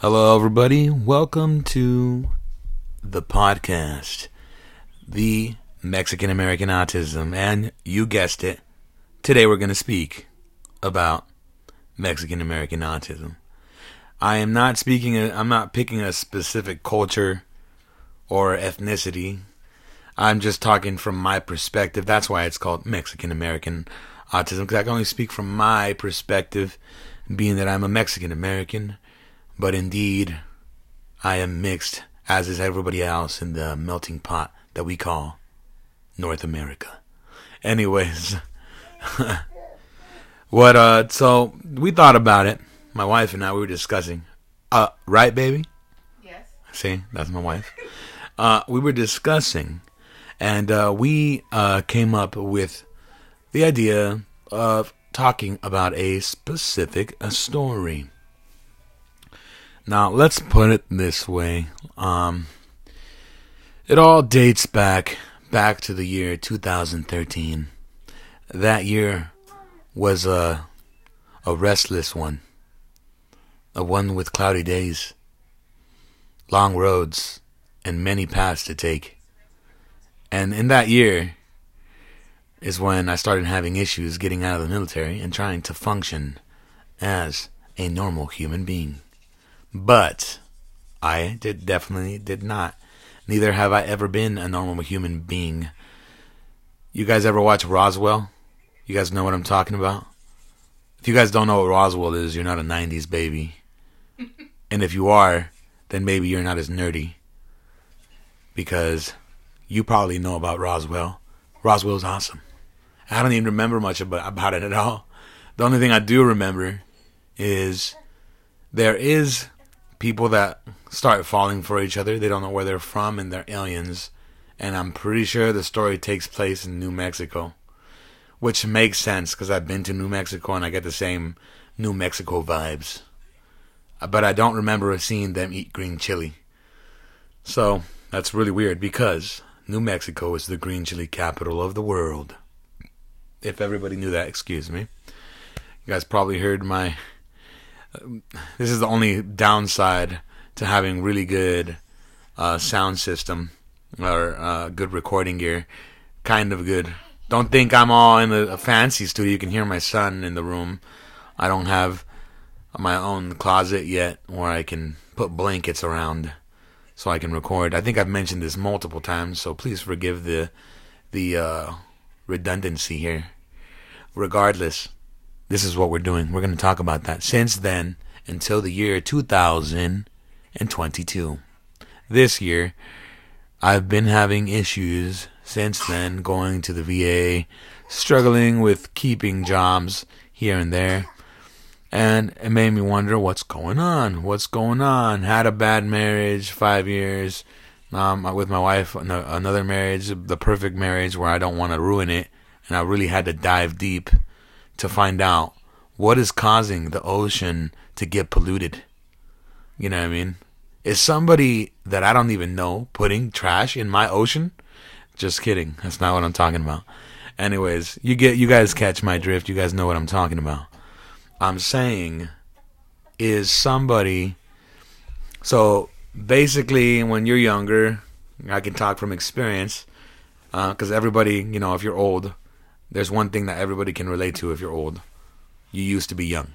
Hello, everybody. Welcome to the podcast, The Mexican American Autism. And you guessed it, today we're going to speak about Mexican American autism. I am not speaking, I'm not picking a specific culture or ethnicity. I'm just talking from my perspective. That's why it's called Mexican American autism, because I can only speak from my perspective, being that I'm a Mexican American but indeed, I am mixed, as is everybody else in the melting pot that we call North America. Anyways, what, uh, so we thought about it. My wife and I, we were discussing. Uh, right, baby? Yes. See, that's my wife. Uh, we were discussing, and uh, we uh, came up with the idea of talking about a specific a story. Now, let's put it this way. Um, it all dates back back to the year 2013. That year was a a restless one. A one with cloudy days, long roads, and many paths to take. And in that year is when I started having issues getting out of the military and trying to function as a normal human being. But I did definitely did not. Neither have I ever been a normal human being. You guys ever watch Roswell? You guys know what I'm talking about? If you guys don't know what Roswell is, you're not a 90s baby. and if you are, then maybe you're not as nerdy. Because you probably know about Roswell. Roswell's awesome. I don't even remember much about, about it at all. The only thing I do remember is there is people that start falling for each other. They don't know where they're from and they're aliens. And I'm pretty sure the story takes place in New Mexico, which makes sense because I've been to New Mexico and I get the same New Mexico vibes. Uh, but I don't remember seeing them eat green chili. So that's really weird because New Mexico is the green chili capital of the world. If everybody knew that, excuse me. You guys probably heard my this is the only downside to having really good uh, sound system or uh, good recording gear. Kind of good. Don't think I'm all in a, fancy studio. You can hear my son in the room. I don't have my own closet yet where I can put blankets around so I can record. I think I've mentioned this multiple times, so please forgive the the uh, redundancy here. Regardless, this is what we're doing. We're going to talk about that. Since then, until the year 2022. This year, I've been having issues since then, going to the VA, struggling with keeping jobs here and there. And it made me wonder what's going on. What's going on? Had a bad marriage, five years. Um, with my wife, another marriage, the perfect marriage where I don't want to ruin it. And I really had to dive deep to find out what is causing the ocean to get polluted. You know what I mean? Is somebody that I don't even know putting trash in my ocean? Just kidding. That's not what I'm talking about. Anyways, you get you guys catch my drift. You guys know what I'm talking about. I'm saying is somebody so basically when you're younger, I can talk from experience because uh, everybody, you know, if you're old, there's one thing that everybody can relate to if you're old. You used to be young.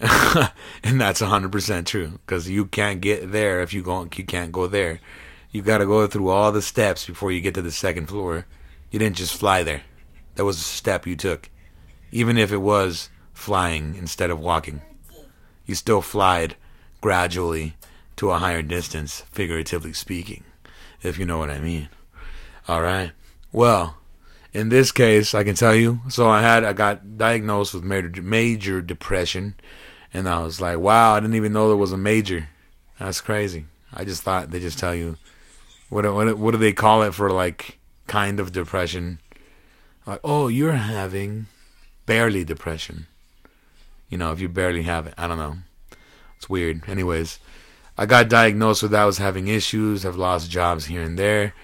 and that's 100% true because you can't get there if you go you can't go there. You got to go through all the steps before you get to the second floor. You didn't just fly there. That was a step you took. Even if it was flying instead of walking. You still flied gradually to a higher distance, figuratively speaking, if you know what I mean. All right. Well, in this case, I can tell you. So I had I got diagnosed with major, major depression and I was like, wow, I didn't even know there was a major. That's crazy. I just thought they just tell you what what what do they call it for like kind of depression? Like, oh, you're having barely depression. You know, if you barely have it, I don't know. It's weird. Anyways, I got diagnosed with that. I was having issues. I've lost jobs here and there,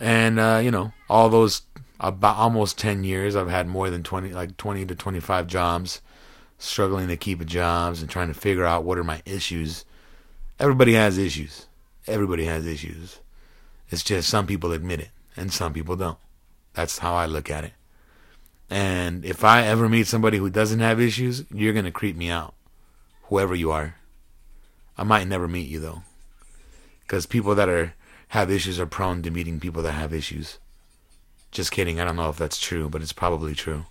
and uh, you know, all those about almost ten years, I've had more than twenty, like twenty to twenty-five jobs struggling to keep jobs and trying to figure out what are my issues Everybody has issues. Everybody has issues. It's just some people admit it and some people don't. That's how I look at it. And if I ever meet somebody who doesn't have issues, you're going to creep me out. Whoever you are. I might never meet you though. Cuz people that are have issues are prone to meeting people that have issues. Just kidding. I don't know if that's true, but it's probably true.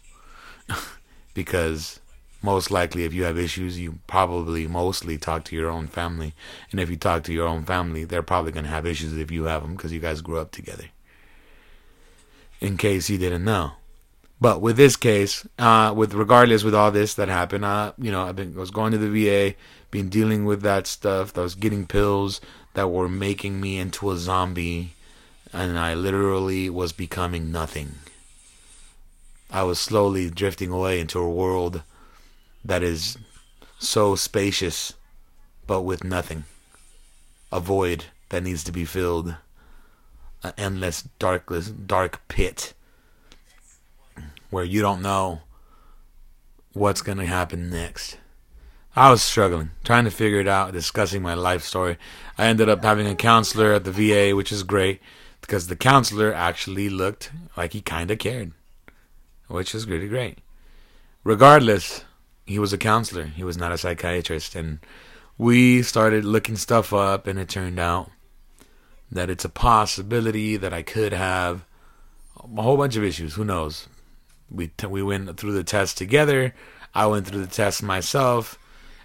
because most likely if you have issues, you probably mostly talk to your own family. And if you talk to your own family, they're probably going to have issues if you have them because you guys grew up together. In case you didn't know. But with this case, uh, with regardless with all this that happened, uh, you know, I've been I was going to the VA, been dealing with that stuff. I was getting pills that were making me into a zombie, and I literally was becoming nothing. I was slowly drifting away into a world that is so spacious, but with nothing. A void that needs to be filled. An endless, darkless, dark pit where you don't know what's going to happen next. I was struggling, trying to figure it out, discussing my life story. I ended up having a counselor at the VA, which is great because the counselor actually looked like he kind of cared, which is really great. Regardless, he was a counselor, he was not a psychiatrist. And we started looking stuff up, and it turned out that it's a possibility that I could have a whole bunch of issues. Who knows? we t- we went through the test together. I went through the test myself,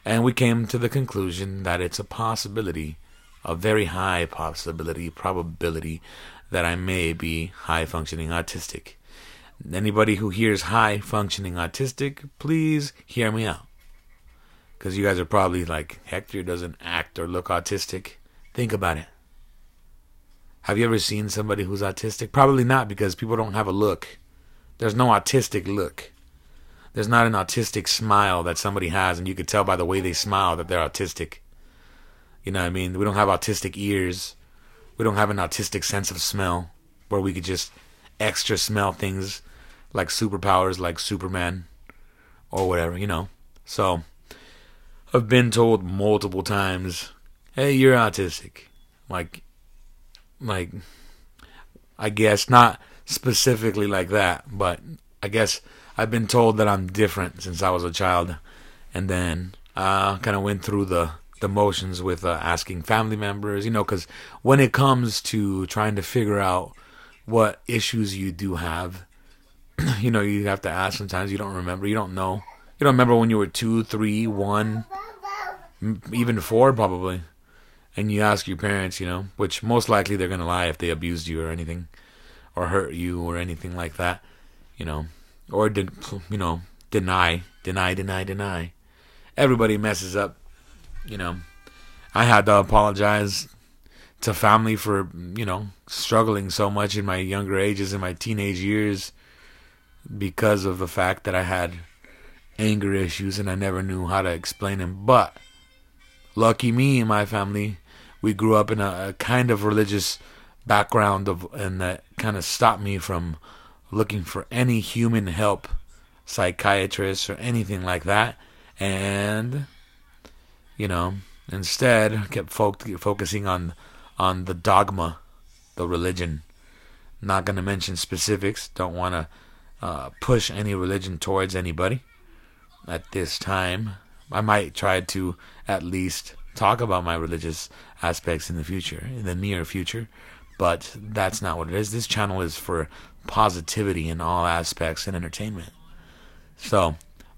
and we came to the conclusion that it's a possibility, a very high possibility, probability that I may be high functioning autistic. Anybody who hears high functioning autistic, please hear me out. Because you guys are probably like, Hector doesn't act or look autistic. Think about it. Have you ever seen somebody who's autistic? Probably not because people don't have a look. There's no autistic look. There's not an autistic smile that somebody has, and you could tell by the way they smile that they're autistic. You know what I mean? We don't have autistic ears. We don't have an autistic sense of smell where we could just extra smell things like superpowers like Superman or whatever, you know. So I've been told multiple times, "Hey, you're autistic." Like like I guess not specifically like that, but I guess I've been told that I'm different since I was a child, and then I uh, kind of went through the the motions with uh, asking family members, you know, because when it comes to trying to figure out what issues you do have, you know, you have to ask. Sometimes you don't remember, you don't know, you don't remember when you were two, three, one, even four, probably. And you ask your parents, you know, which most likely they're gonna lie if they abused you or anything or hurt you or anything like that, you know, or did you know deny, deny, deny, deny. Everybody messes up, you know. I had to apologize to family for you know struggling so much in my younger ages in my teenage years because of the fact that I had anger issues and I never knew how to explain them. But lucky me and my family, we grew up in a, a kind of religious background of and that kind of stopped me from looking for any human help, psychiatrists or anything like that. And you know, instead kept fo- focusing on on the dogma, the religion. Not going to mention specifics. Don't want to uh, push any religion towards anybody at this time. I might try to at least talk about my religious aspects in the future, in the near future but that's not what it is. This channel is for positivity in all aspects and entertainment. So,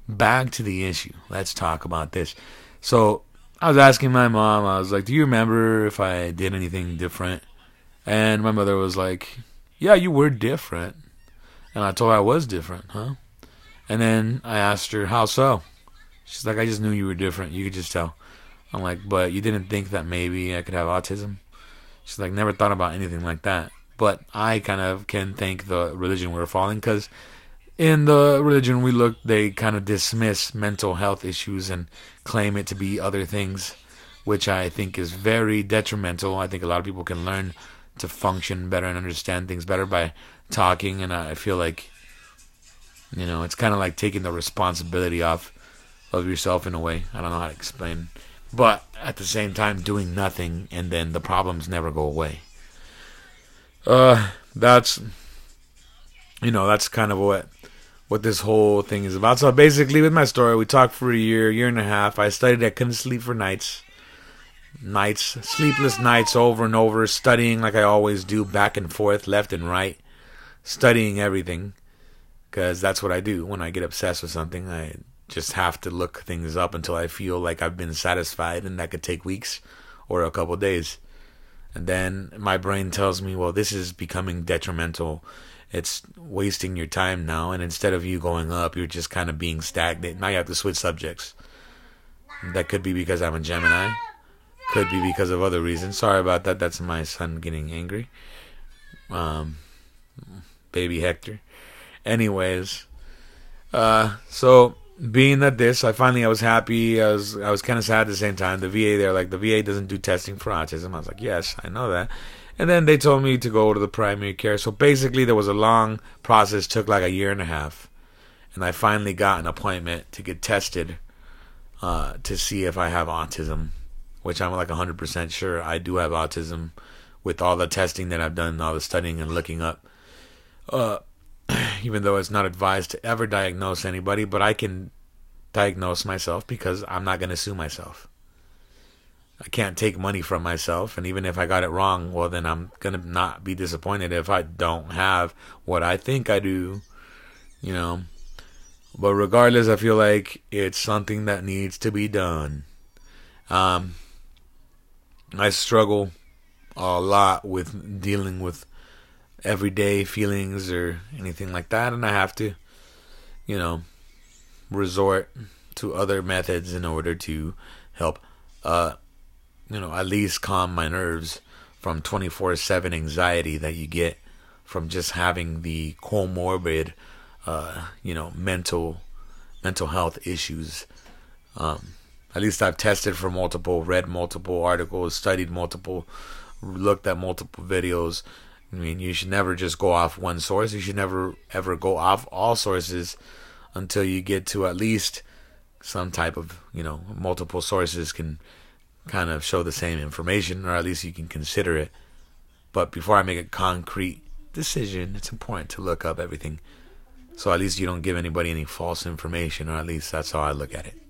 back to the issue. Let's talk about this. So, I was asking my mom, I was like, Do you remember if I did anything different? And my mother was like, Yeah, you were different. And I told her I was different, huh? And then I asked her, How so? She's like, I just knew you were different. You could just tell. I'm like, But you didn't think that maybe I could have autism? She's like, never thought about anything like that. But I kind of can thank the religion we're following because in the religion we look, they kind of dismiss mental health issues and claim it to be other things, which I think is very detrimental. I think a lot of people can learn to function better and understand things better by talking, and I feel like, you know, it's kind of like taking the responsibility off of yourself in a way. I don't know how to explain. but at the same time doing nothing and then the problems never go away. Uh that's you know, that's kind of what what this whole thing is about. So basically with my story, we talked for a year, year and a half. I studied, I couldn't sleep for nights. Nights, sleepless nights over and over, studying like I always do, back and forth, left and right, studying everything. Because that's what I do when I get obsessed with something. I just have to look things up until I feel like I've been satisfied, and that could take weeks or a couple days. And then my brain tells me, well, this is becoming detrimental. It's wasting your time now. And instead of you going up, you're just kind of being stagnant. Now you have to switch subjects. That could be because I'm a Gemini. Could be because of other reasons. Sorry about that. That's my son getting angry. Um, baby Hector. Anyways, uh, so being that this, I finally I was happy. I was I was kind of sad at the same time. The VA they're like the VA doesn't do testing for autism. I was like, yes, I know that. And then they told me to go to the primary care. So basically, there was a long process. Took like a year and a half, and I finally got an appointment to get tested uh, to see if I have autism, which I'm like 100% sure I do have autism with all the testing that I've done, all the studying and looking up. Uh, even though it's not advised to ever diagnose anybody, but I can diagnose myself because I'm not going to sue myself. I can't take money from myself, and even if I got it wrong, well, then I'm going to not be disappointed if I don't have what I think I do, you know. But regardless, I feel like it's something that needs to be done. Um, I struggle a lot with dealing with everyday feelings or anything like that, and I have to, you know, resort to other methods in order to help, uh, you know, at least calm my nerves from 24 7 anxiety that you get from just having the comorbid, uh, you know, mental mental health issues. Um, at least I've tested for multiple, read multiple articles, studied multiple, looked at multiple videos, I mean, you should never just go off one source. You should never ever go off all sources until you get to at least some type of, you know, multiple sources can kind of show the same information, or at least you can consider it. But before I make a concrete decision, it's important to look up everything. So at least you don't give anybody any false information, or at least that's how I look at it.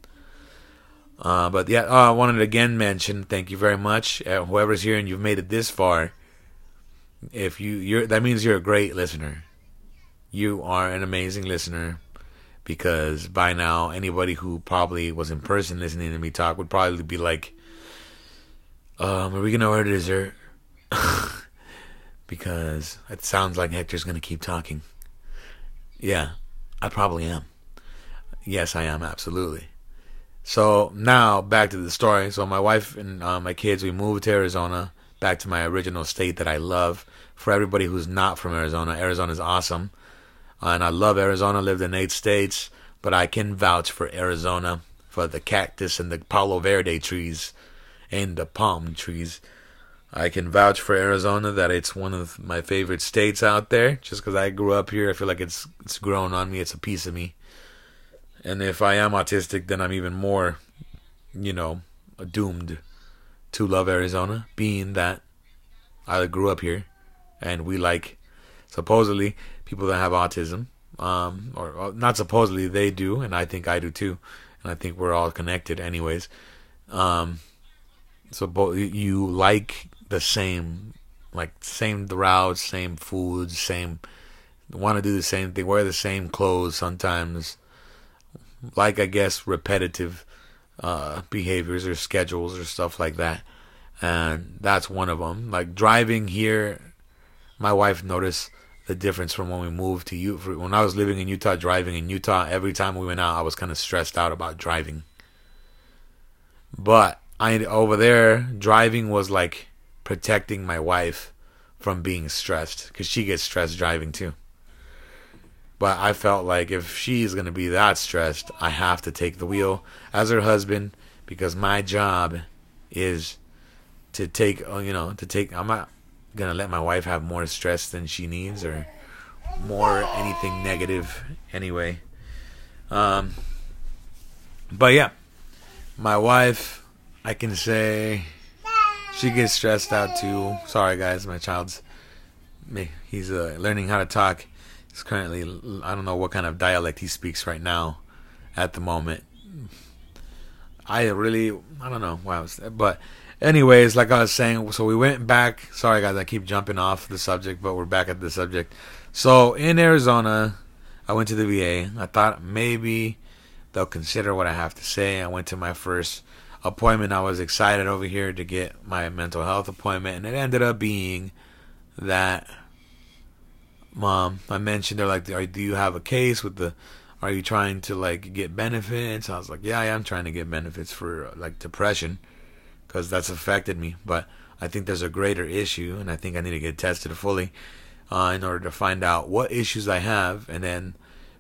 Uh, but yeah, uh, I wanted to again mention thank you very much. Uh, whoever's here and you've made it this far, if you you're that means you're a great listener. You are an amazing listener because by now anybody who probably was in person listening to me talk would probably be like, um, are we gonna order dessert? because it sounds like Hector's gonna keep talking. Yeah, I probably am. Yes, I am absolutely. So now back to the story. So my wife and uh, my kids, we moved to Arizona back to my original state that I love. For everybody who's not from Arizona, Arizona is awesome. And I love Arizona, lived in eight states, but I can vouch for Arizona for the cactus and the Palo Verde trees and the palm trees. I can vouch for Arizona that it's one of my favorite states out there. Just because I grew up here, I feel like it's it's grown on me. It's a piece of me. And if I am autistic, then I'm even more, you know, doomed to love Arizona, being that I grew up here, and we like supposedly people that have autism, um, or, or, not supposedly they do, and I think I do too, and I think we're all connected, anyways. Um, so both you like the same, like same routes, same foods, same want to do the same thing, wear the same clothes sometimes, like I guess repetitive uh, behaviors or schedules or stuff like that. And that's one of them. Like driving here, my wife noticed the difference from when we moved to Utah. When I was living in Utah, driving in Utah, every time we went out, I was kind of stressed out about driving. But I over there, driving was like protecting my wife from being stressed because she gets stressed driving too. But I felt like if she's to be that stressed, I have to take the wheel as her husband because my job is to take, uh, you know, to take. I'm not to let my wife have more stress than she needs or more anything negative anyway. Um, but yeah, my wife I can say she gets stressed out too. Sorry, guys, my child's he's uh, learning how to talk. He's currently I don't know what kind of dialect he speaks right now, at the moment. I really I don't know why I was there, but anyways, like I was saying, so we went back. Sorry, guys, I keep jumping off the subject, but we're back at the subject. So in Arizona, I went to the VA. I thought maybe they'll consider what I have to say. I went to my first appointment. I was excited over here to get my mental health appointment, and it ended up being that mom. I mentioned they're like, "Do you have a case with the? Are you trying to like get benefits?" I was like, "Yeah, I am trying to get benefits for like depression, because that's affected me. But I think there's a greater issue, and I think I need to get tested fully, uh, in order to find out what issues I have, and then."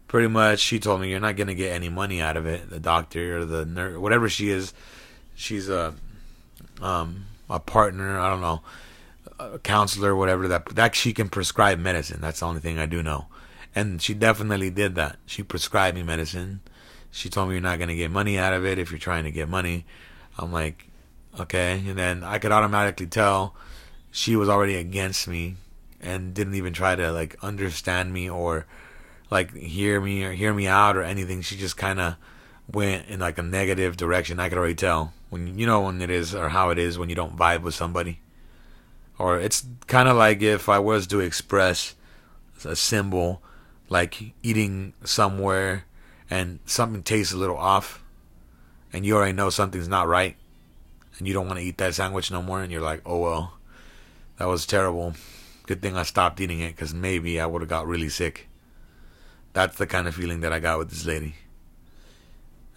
Pretty much, she told me you're not gonna get any money out of it. The doctor or the nurse, whatever she is, she's a um, a partner. I don't know, a counselor, whatever that that she can prescribe medicine. That's the only thing I do know, and she definitely did that. She prescribed me medicine. She told me you're not gonna get money out of it if you're trying to get money. I'm like, okay, and then I could automatically tell she was already against me and didn't even try to like understand me or like hear me or hear me out or anything. She just kind of went in like a negative direction. I could already tell when you know when it is or how it is when you don't vibe with somebody. Or it's kind of like if I was to express a symbol like eating somewhere and something tastes a little off and you already know something's not right and you don't want to eat that sandwich no more and you're like, "Oh well. That was terrible. Good thing I stopped eating it cuz maybe I would have got really sick." That's the kind of feeling that I got with this lady.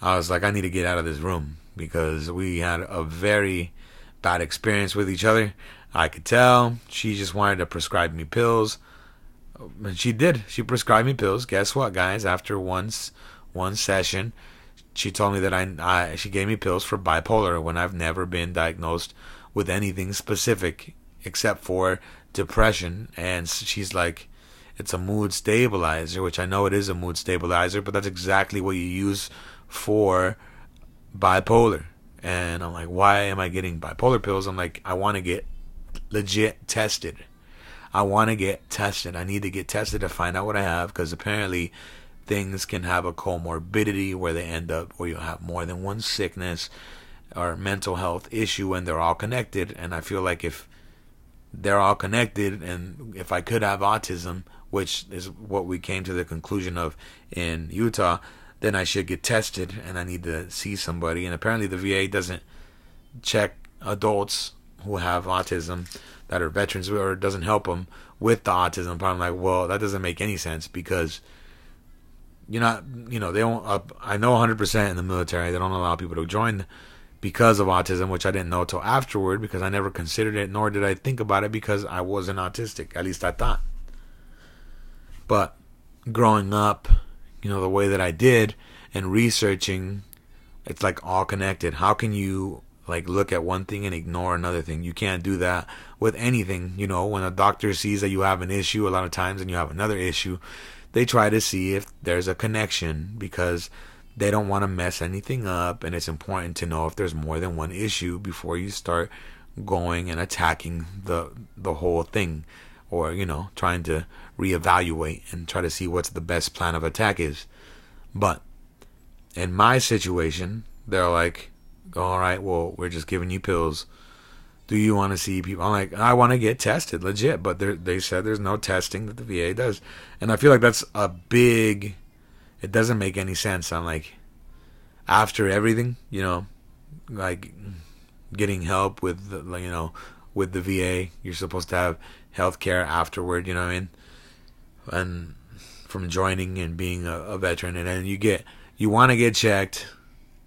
I was like, I need to get out of this room because we had a very bad experience with each other. I could tell she just wanted to prescribe me pills. And she did. She prescribed me pills. Guess what, guys? After once one session, she told me that I, I she gave me pills for bipolar when I've never been diagnosed with anything specific except for depression. And she's like, it's a mood stabilizer, which I know it is a mood stabilizer, but that's exactly what you use for bipolar. And I'm like, why am I getting bipolar pills? I'm like, I want to get legit tested. I want to get tested. I need to get tested to find out what I have because apparently things can have a comorbidity where they end up where you have more than one sickness or mental health issue and they're all connected. And I feel like if they're all connected and if I could have autism, which is what we came to the conclusion of in Utah, then I should get tested and I need to see somebody. And apparently, the VA doesn't check adults who have autism that are veterans or doesn't help them with the autism problem. Like, well, that doesn't make any sense because you're not, you know, they don't, uh, I know 100% in the military, they don't allow people to join because of autism, which I didn't know till afterward because I never considered it, nor did I think about it because I wasn't autistic. At least I thought. But growing up, you know, the way that I did and researching, it's like all connected. How can you like look at one thing and ignore another thing? You can't do that with anything. You know, when a doctor sees that you have an issue a lot of times and you have another issue, they try to see if there's a connection because they don't want to mess anything up and it's important to know if there's more than one issue before you start going and attacking the the whole thing or you know trying to reevaluate and try to see what's the best plan of attack is. But in my situation, they're like, all right, well, we're just giving you pills. Do you want to see people? I'm like, I want to get tested, legit. But they said there's no testing that the VA does. And I feel like that's a big, it doesn't make any sense. I'm like, after everything, you know, like getting help with, you know, with the VA, you're supposed to have health care afterward, you know what I mean? And from joining and being a, a veteran, and then you get you want to get checked,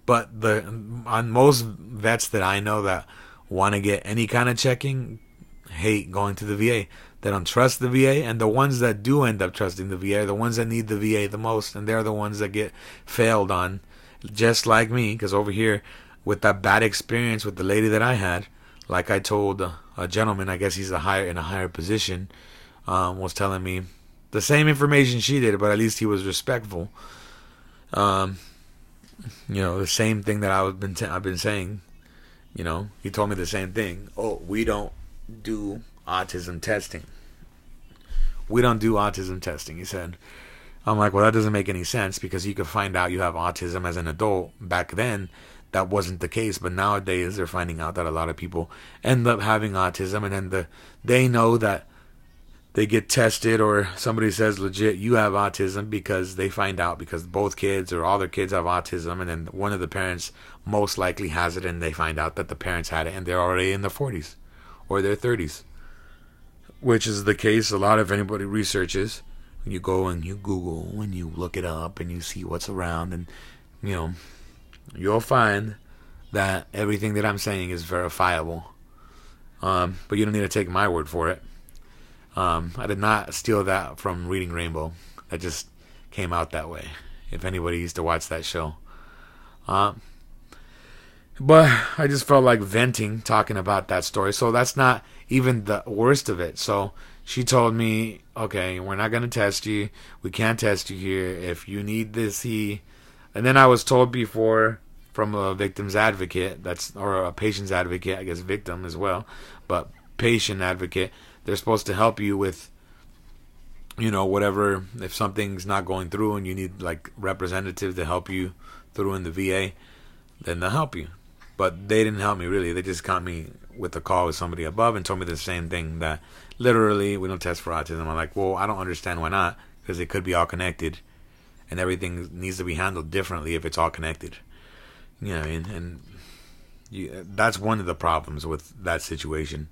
but the on most vets that I know that want to get any kind of checking hate going to the VA. They don't trust the VA, and the ones that do end up trusting the VA the ones that need the VA the most, and they're the ones that get failed on, just like me. Because over here, with that bad experience with the lady that I had, like I told a gentleman, I guess he's a higher in a higher position, um, was telling me the same information she did, but at least he was respectful. Um, you know, the same thing that I was been t- I've been saying you know, he told me the same thing. Oh, we don't do autism testing. We don't do autism testing, he said. I'm like, well, that doesn't make any sense because you could find out you have autism as an adult. Back then, that wasn't the case, but nowadays they're finding out that a lot of people end up having autism, and then the they know that they get tested or somebody says legit you have autism because they find out because both kids or all their kids have autism and then one of the parents most likely has it and they find out that the parents had it and they're already in their 40s or their 30s which is the case a lot of anybody researches. When you go and you google and you look it up and you see what's around and you know you'll find that everything that i'm saying is verifiable. Um, but you don't need to take my word for it um, I did not steal that from Reading Rainbow. That just came out that way. If anybody used to watch that show. Um, but I just felt like venting talking about that story. So that's not even the worst of it. So she told me, okay, we're not going to test you. We can't test you here. If you need this, he. And then I was told before from a victim's advocate, that's or a patient's advocate, I guess victim as well, but patient advocate they're supposed to help you with you know whatever if something's not going through and you need like representative to help you through in the VA then they'll help you. But they didn't help me really. They just got me with a call with somebody above and told me the same thing that literally we don't test for autism. I'm like well I don't understand why not because it could be all connected and everything needs to be handled differently if it's all connected. You know and, and you, that's one of the problems with that situation.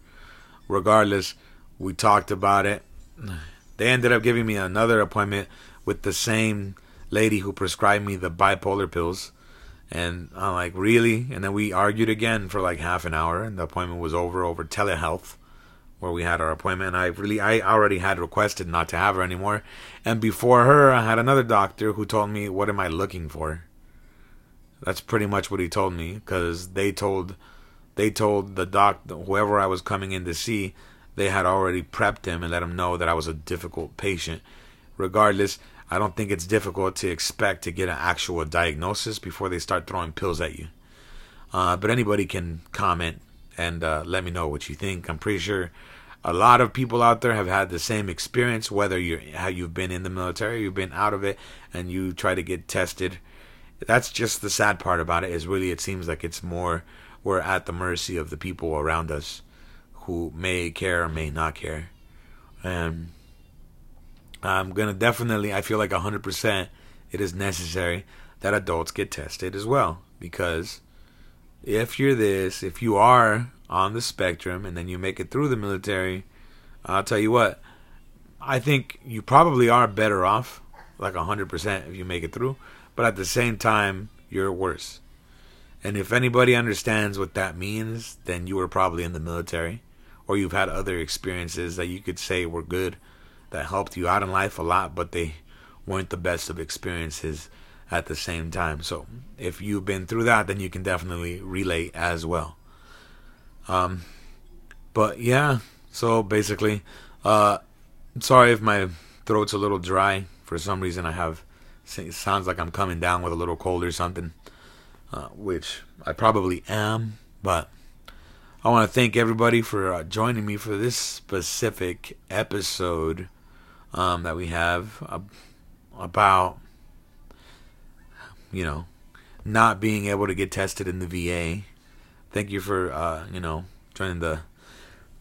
Regardless we talked about it. They ended up giving me another appointment with the same lady who prescribed me the bipolar pills. And I'm like, really? And then we argued again for like half an hour, and the appointment was over over telehealth, where we had our appointment. And I really, I already had requested not to have her anymore. And before her, I had another doctor who told me, "What am I looking for?" That's pretty much what he told me, because they told, they told the doc, whoever I was coming in to see, they had already prepped him and let him know that I was a difficult patient. Regardless, I don't think it's difficult to expect to get an actual diagnosis before they start throwing pills at you. Uh, but anybody can comment and uh, let me know what you think. I'm pretty sure a lot of people out there have had the same experience, whether you're how you've been in the military, you've been out of it, and you try to get tested. That's just the sad part about it. Is really it seems like it's more we're at the mercy of the people around us who may care or may not care. And I'm going to definitely, I feel like 100% it is necessary that adults get tested as well. Because if you're this, if you are on the spectrum and then you make it through the military, I'll tell you what, I think you probably are better off, like 100% if you make it through. But at the same time, you're worse. And if anybody understands what that means, then you were probably in the military or you've had other experiences that you could say were good that helped you out in life a lot, but they weren't the best of experiences at the same time. So if you've been through that, then you can definitely relate as well. Um, but yeah, so basically, uh, sorry if my throat's a little dry. For some reason, I have it sounds like I'm coming down with a little cold or something, uh, which I probably am, but I want to thank everybody for uh, joining me for this specific episode um, that we have uh, about, you know, not being able to get tested in the VA. Thank you for, uh, you know, joining the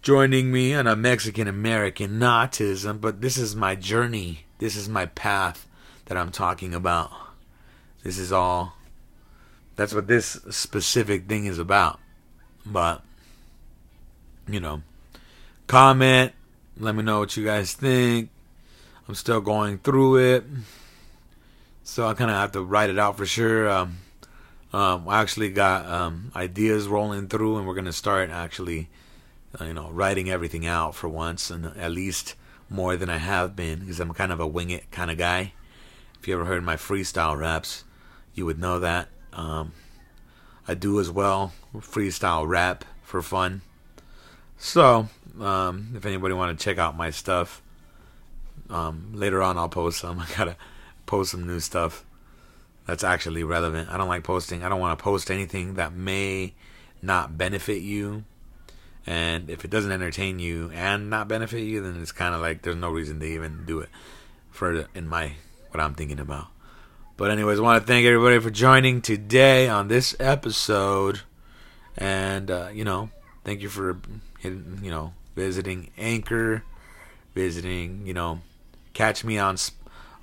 joining me on a Mexican American autism. But this is my journey. This is my path that I'm talking about. This is all. That's what this specific thing is about. But you know, comment. Let me know what you guys think. I'm still going through it, so I kind of have to write it out for sure. Um, um, I actually got um, ideas rolling through, and we're gonna start actually, uh, you know, writing everything out for once, and at least more than I have been, because I'm kind of a wing it kind of guy. If you ever heard my freestyle raps, you would know that. Um, I do as well freestyle rap for fun. So, um, if anybody want to check out my stuff, um, later on I'll post some. I gotta post some new stuff that's actually relevant. I don't like posting. I don't want to post anything that may not benefit you. And if it doesn't entertain you and not benefit you, then it's kind of like there's no reason to even do it. For in my what I'm thinking about. But anyways, I want to thank everybody for joining today on this episode, and uh, you know, thank you for you know visiting Anchor, visiting you know, catch me on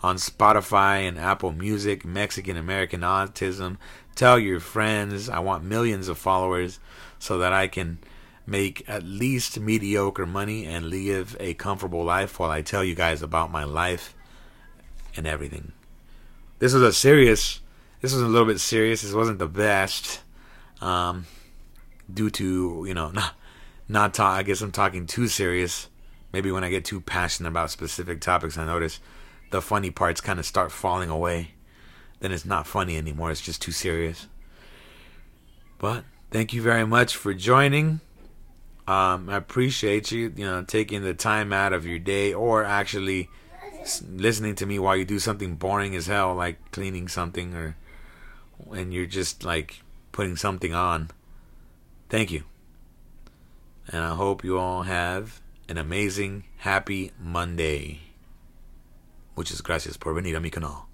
on Spotify and Apple Music, Mexican American Autism. Tell your friends. I want millions of followers so that I can make at least mediocre money and live a comfortable life while I tell you guys about my life and everything. This was a serious. This was a little bit serious. This wasn't the best, um, due to you know not not talk. I guess I'm talking too serious. Maybe when I get too passionate about specific topics, I notice the funny parts kind of start falling away. Then it's not funny anymore. It's just too serious. But thank you very much for joining. Um, I appreciate you, you know, taking the time out of your day or actually listening to me while you do something boring as hell, like cleaning something or and you're just like putting something on. Thank you. And I hope you all have an amazing, happy Monday. Muchas gracias por venir a mi canal.